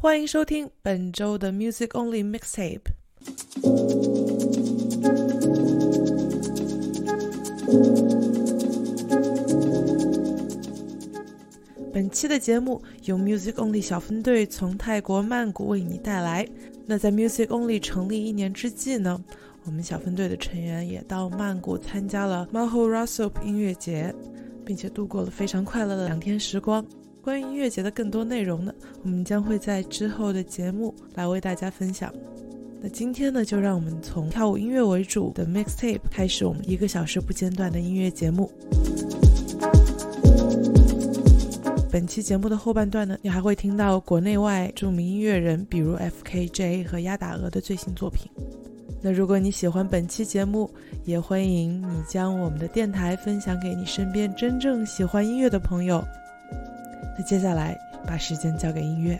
欢迎收听本周的 Music Only Mixtape。本期的节目由 Music Only 小分队从泰国曼谷为你带来。那在 Music Only 成立一年之际呢，我们小分队的成员也到曼谷参加了 Maho Rasop 音乐节，并且度过了非常快乐的两天时光。关于音乐节的更多内容呢，我们将会在之后的节目来为大家分享。那今天呢，就让我们从跳舞音乐为主的 Mixtape 开始，我们一个小时不间断的音乐节目。本期节目的后半段呢，你还会听到国内外著名音乐人，比如 F.K.J 和鸭打鹅的最新作品。那如果你喜欢本期节目，也欢迎你将我们的电台分享给你身边真正喜欢音乐的朋友。那接下来，把时间交给音乐。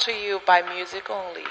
To you by Music Only.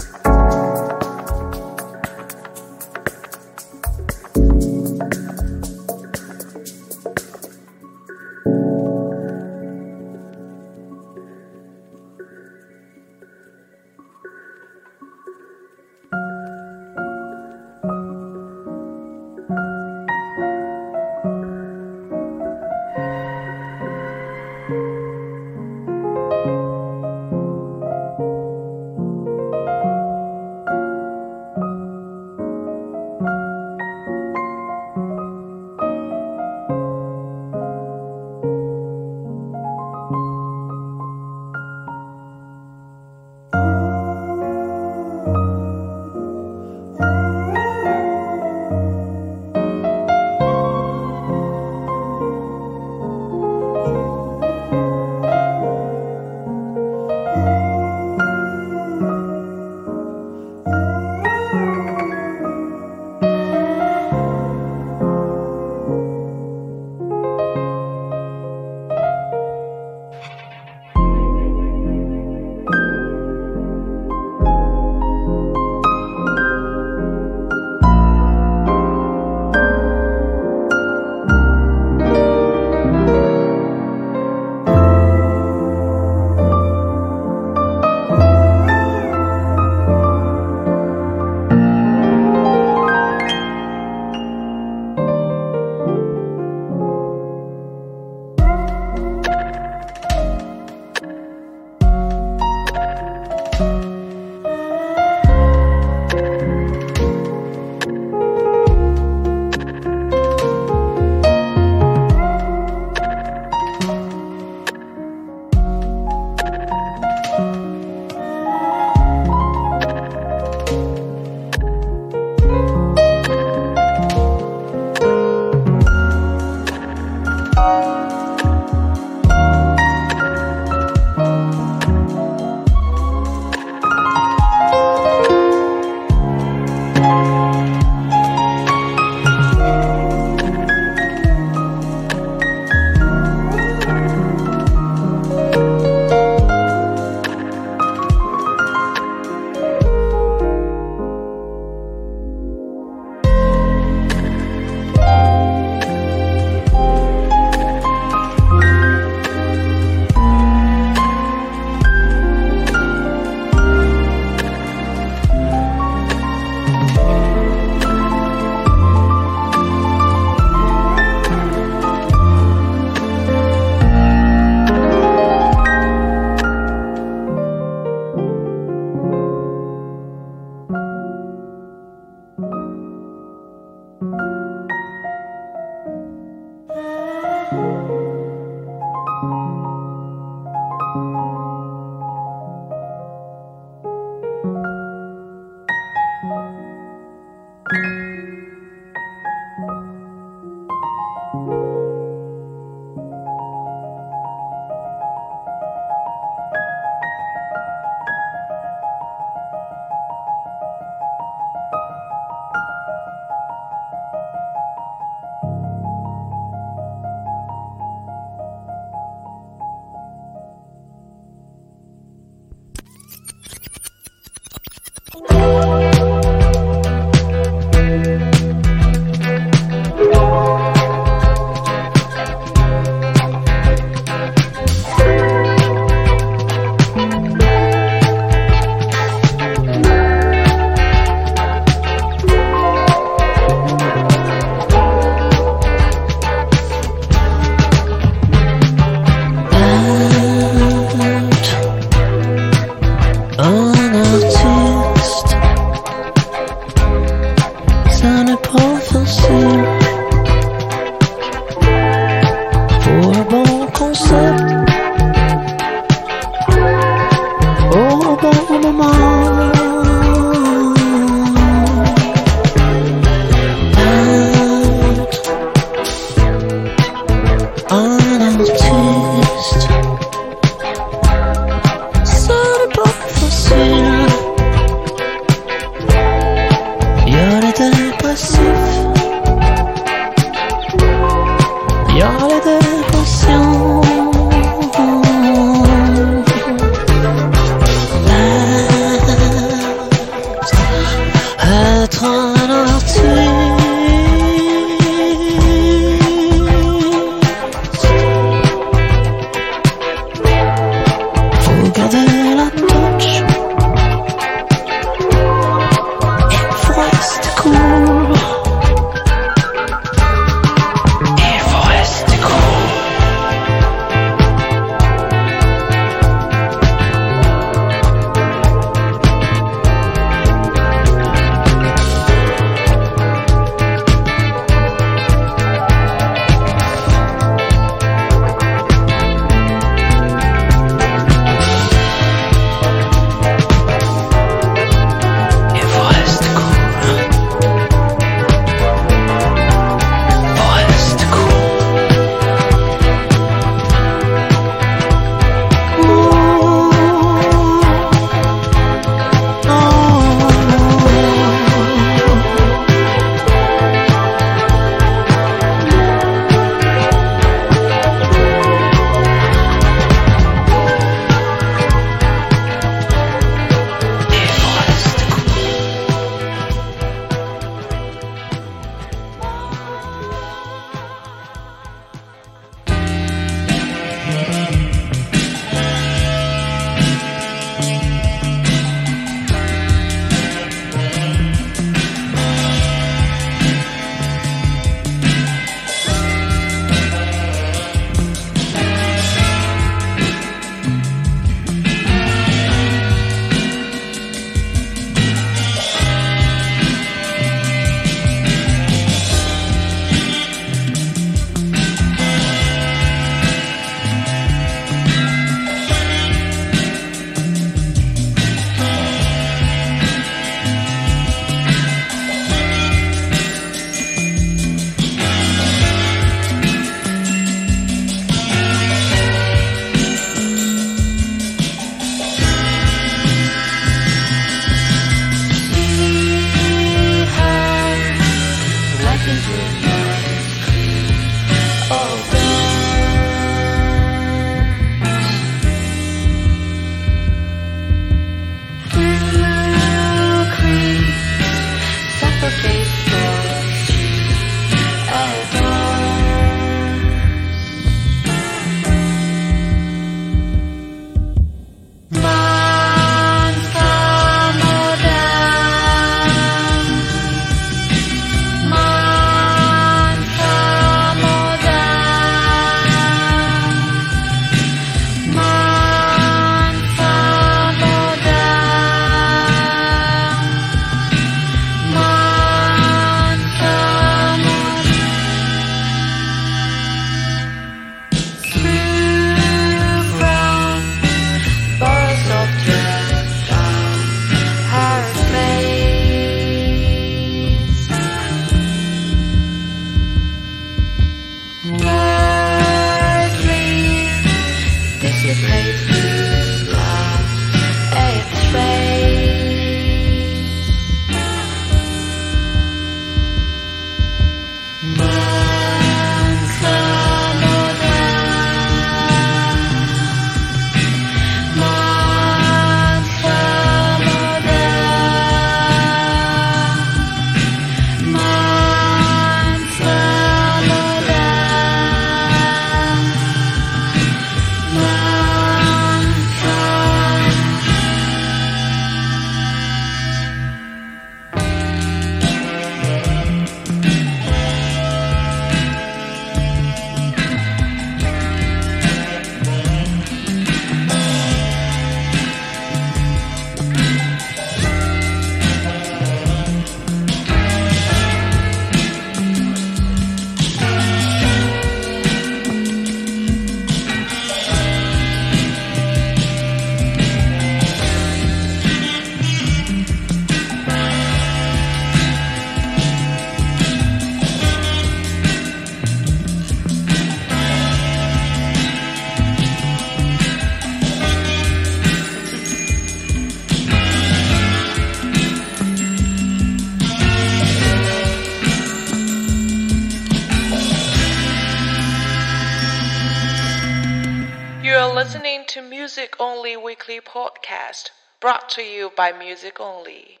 Music Only Weekly Podcast, brought to you by Music Only.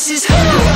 this is who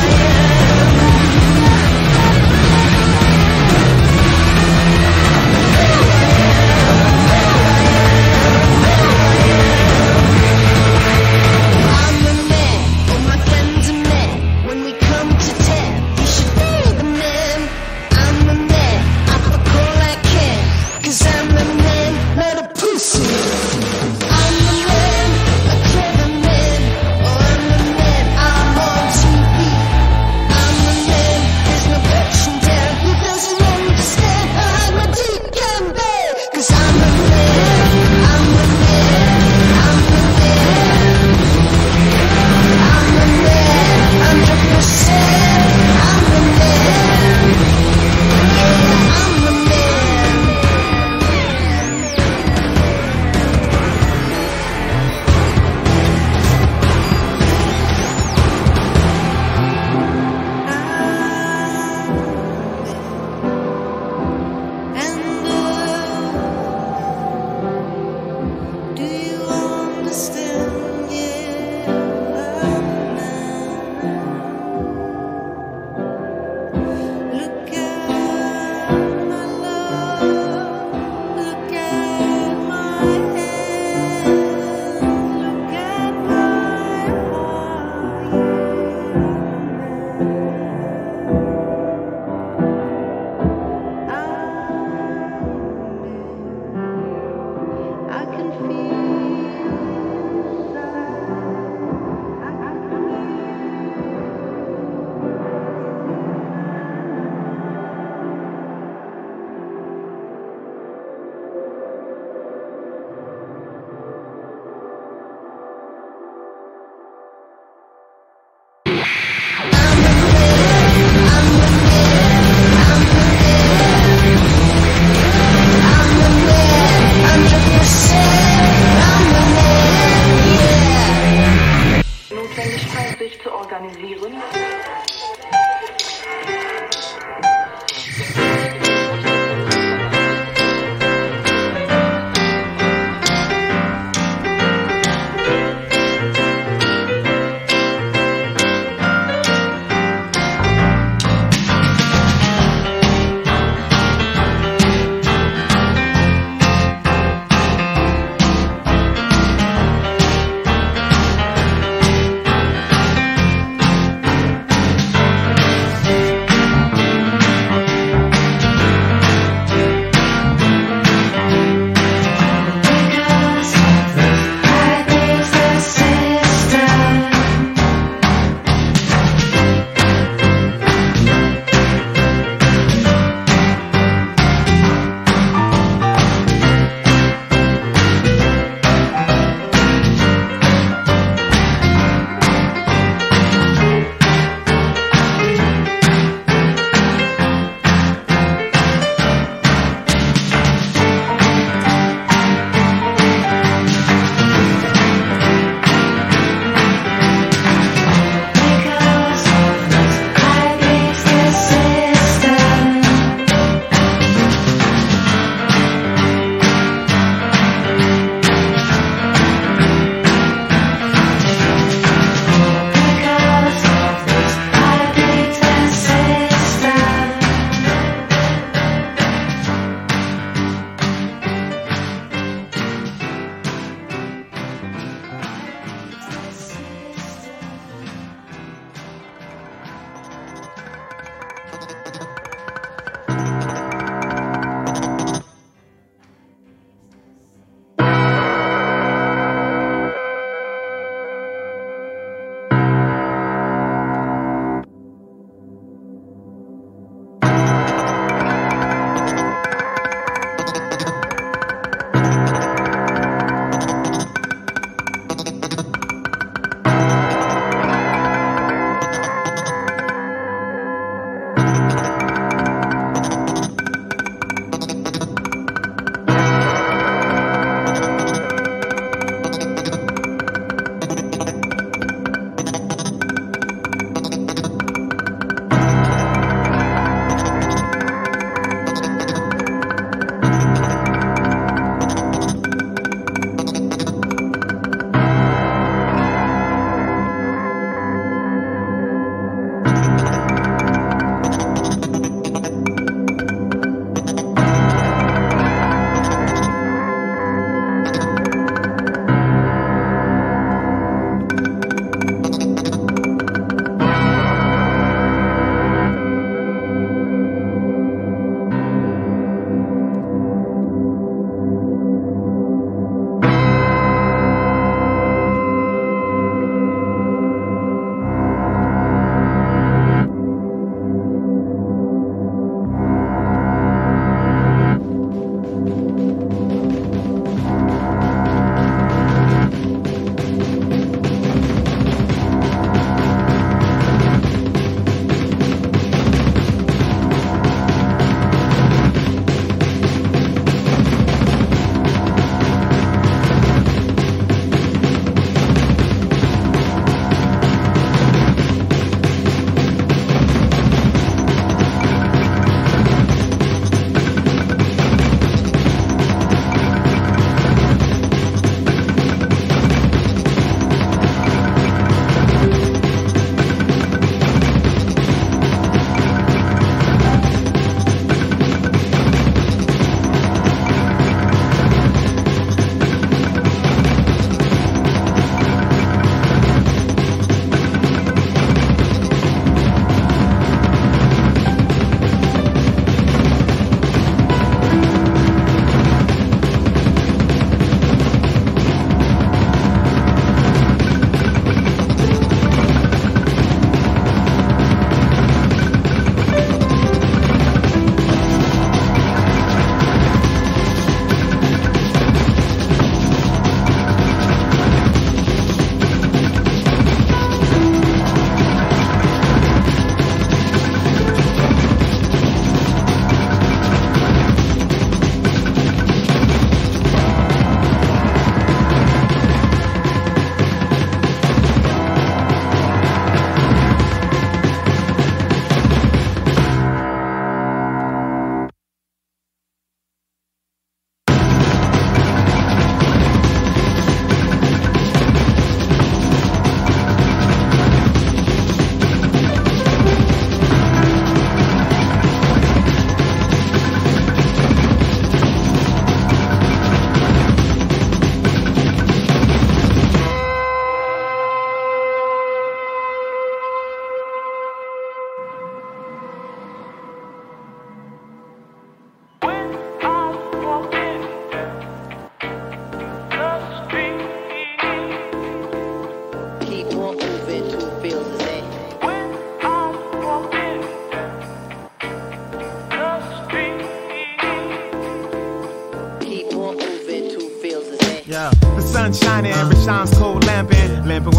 sun shining, every shine's cold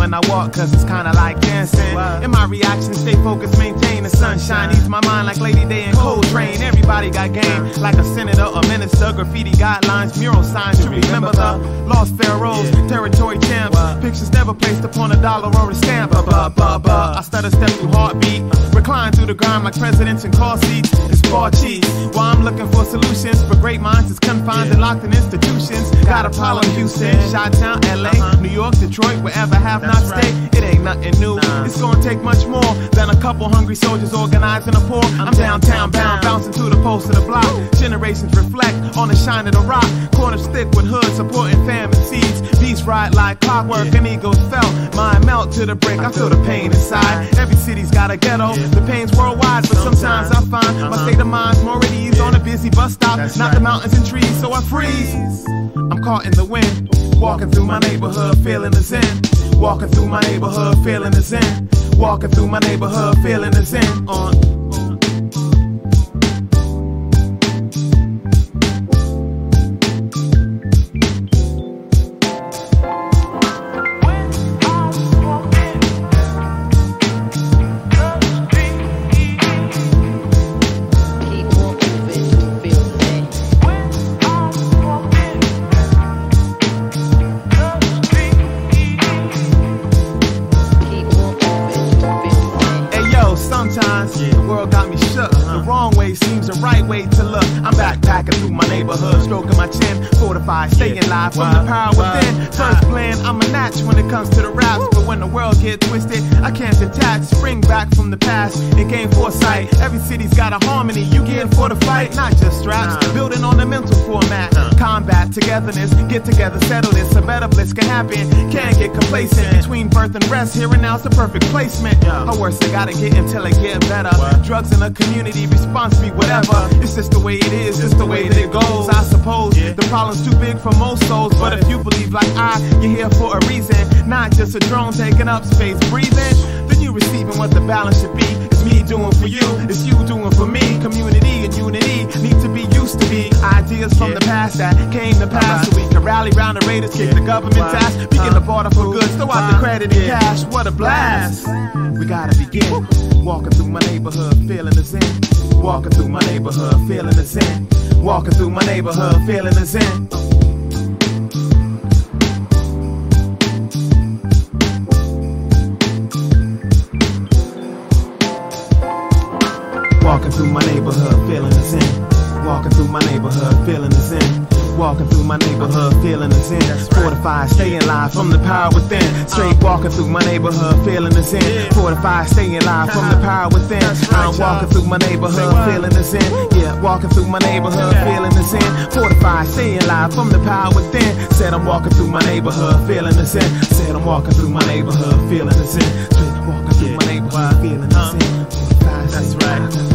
when I walk, cause it's kinda like dancing. In my reaction, stay focused, maintain the sunshine. Ease my mind like Lady Day and Coltrane. Everybody got game, like a senator or minister. Graffiti guidelines, mural signs to remember the lost pharaohs, territory champs. Pictures never placed upon a dollar or a stamp. I stutter step through heartbeat. Recline through the ground like presidents in car seats. It's bar cheese. While I'm looking for solutions for great minds, it's confined and locked in institutions. Got a problem, Houston, Chi Town, LA. New York, Detroit, wherever have not stayed. It ain't nothing new. It's gonna take much more than a couple hungry soldiers organizing a poor. I'm downtown bound, bouncing to the post of the block. Generations reflect on the shine of the rock. Corner stick with hood supporting famine seeds. Beats ride like clockwork and egos felt. Mind melt to the brink. I feel the pain inside. Every city's got a ghetto. The pain's worldwide, but sometimes I find my uh-huh. state of mind's more at ease on a busy bus stop. Not the mountains and trees, so I freeze. I'm caught in the wind. Walking through my neighborhood, feeling the zen. Walking through my neighborhood, feeling the zen. Walking through my neighborhood, feeling the zen. On. From the wrong way seems the right way to look. I'm backpacking through my neighborhood stroking my chin for staying stay in the power within. First plan, I'm a natch when it comes to the raps. But when the world get twisted, I can't detach. Spring back from the past and gain foresight. Every city's got a harmony. You get for the fight, not just straps. Building on the mental format. Combat, togetherness, get together, settle this. A better bliss can happen. Can't get complacent. Between birth and rest, here and now's the perfect placement. How worse I gotta get until I get better. Drugs in the community, response be whatever. It's just the way it is, just the way that it goes. I suppose the problem's too big for most souls. But if you believe like I, you're here for a reason. Not just a drone taking up space, breathing. Then you receiving what the balance should be. Me doing for you, it's you doing for me. Community and unity need to be used to be. Ideas from the past that came to pass. So we can rally round the raiders, kick the government ass. Begin the border for goods, throw out the credit and cash. What a blast! We gotta begin. Walking through my neighborhood, feeling the zen. Walking through my neighborhood, feeling the zen. Walking through my neighborhood, feeling the zen. Walking through my neighborhood, feeling the zen. Walking through my neighborhood, feeling the zen. Walking through my neighborhood, feeling the zen. Fortified, staying live from the power within. Straight walking through my neighborhood, feeling the zen. Fortified, staying live from the power within. I'm walking through my neighborhood, feeling the zen. Yeah, walking through my neighborhood, feeling the zen. Fortified, staying live from the power within. Said I'm walking through my neighborhood, feeling the zen. Said I'm walking through my neighborhood, feeling the zen. Straight walking through my neighborhood, feeling the zen. Fortified, that's right.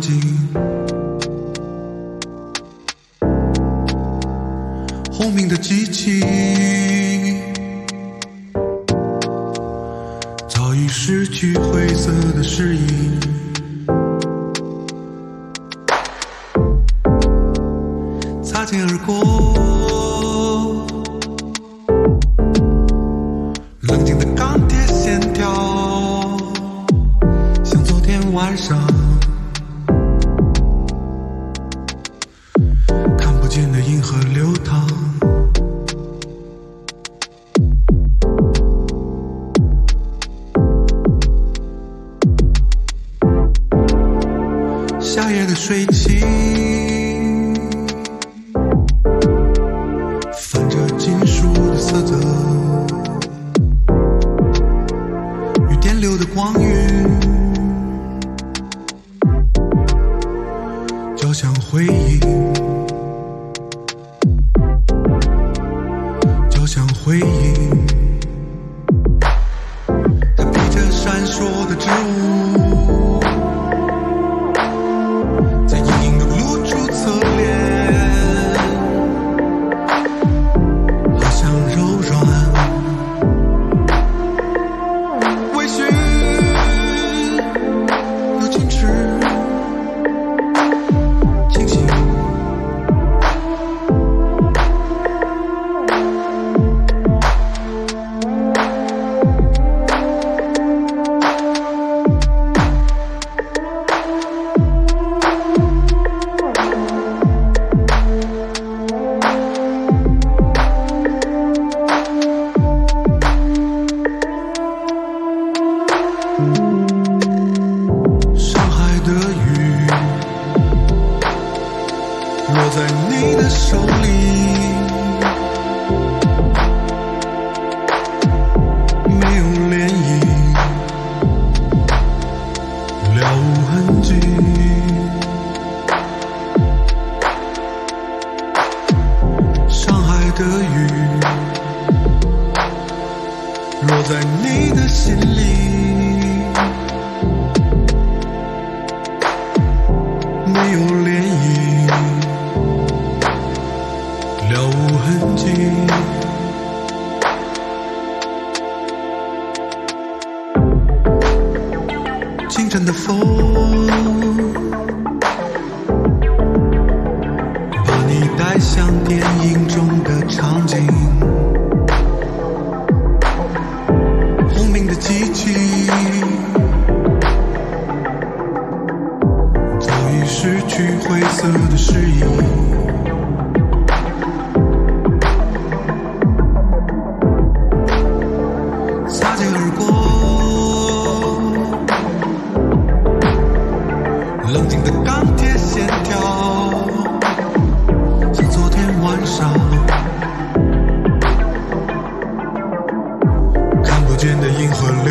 风轰鸣的机器早已失去灰色的诗意天的银河